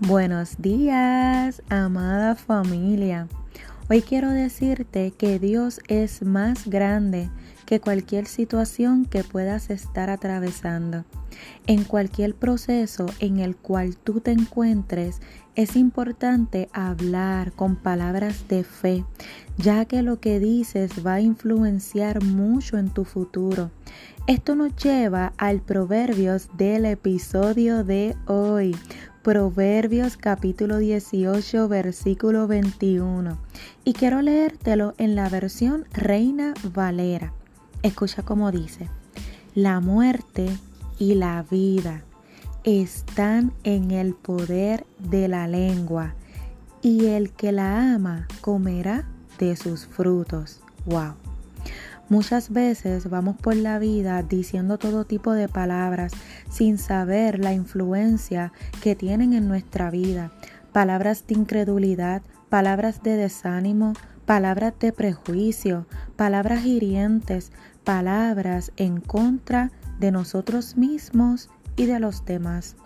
Buenos días, amada familia. Hoy quiero decirte que Dios es más grande que cualquier situación que puedas estar atravesando. En cualquier proceso en el cual tú te encuentres, es importante hablar con palabras de fe, ya que lo que dices va a influenciar mucho en tu futuro. Esto nos lleva al proverbios del episodio de hoy. Proverbios capítulo 18 versículo 21 y quiero leértelo en la versión Reina Valera. Escucha cómo dice, la muerte y la vida están en el poder de la lengua y el que la ama comerá de sus frutos. Wow. Muchas veces vamos por la vida diciendo todo tipo de palabras sin saber la influencia que tienen en nuestra vida. Palabras de incredulidad, palabras de desánimo, palabras de prejuicio, palabras hirientes, palabras en contra de nosotros mismos y de los demás.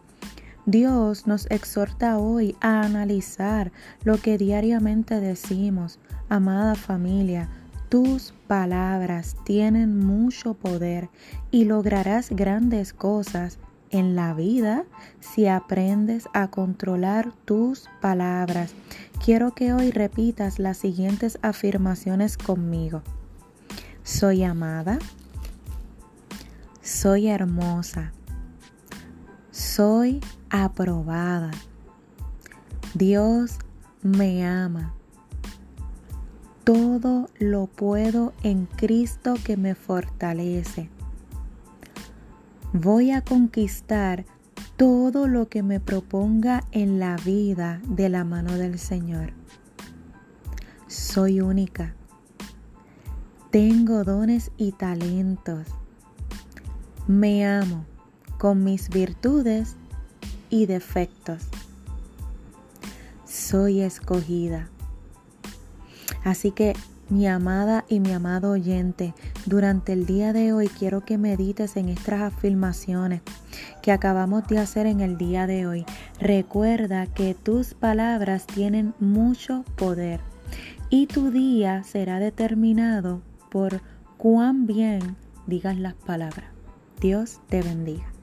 Dios nos exhorta hoy a analizar lo que diariamente decimos, amada familia, tus palabras tienen mucho poder y lograrás grandes cosas en la vida si aprendes a controlar tus palabras. Quiero que hoy repitas las siguientes afirmaciones conmigo. Soy amada. Soy hermosa. Soy aprobada. Dios me ama. Todo lo puedo en Cristo que me fortalece. Voy a conquistar todo lo que me proponga en la vida de la mano del Señor. Soy única. Tengo dones y talentos. Me amo con mis virtudes y defectos. Soy escogida. Así que mi amada y mi amado oyente, durante el día de hoy quiero que medites en estas afirmaciones que acabamos de hacer en el día de hoy. Recuerda que tus palabras tienen mucho poder y tu día será determinado por cuán bien digas las palabras. Dios te bendiga.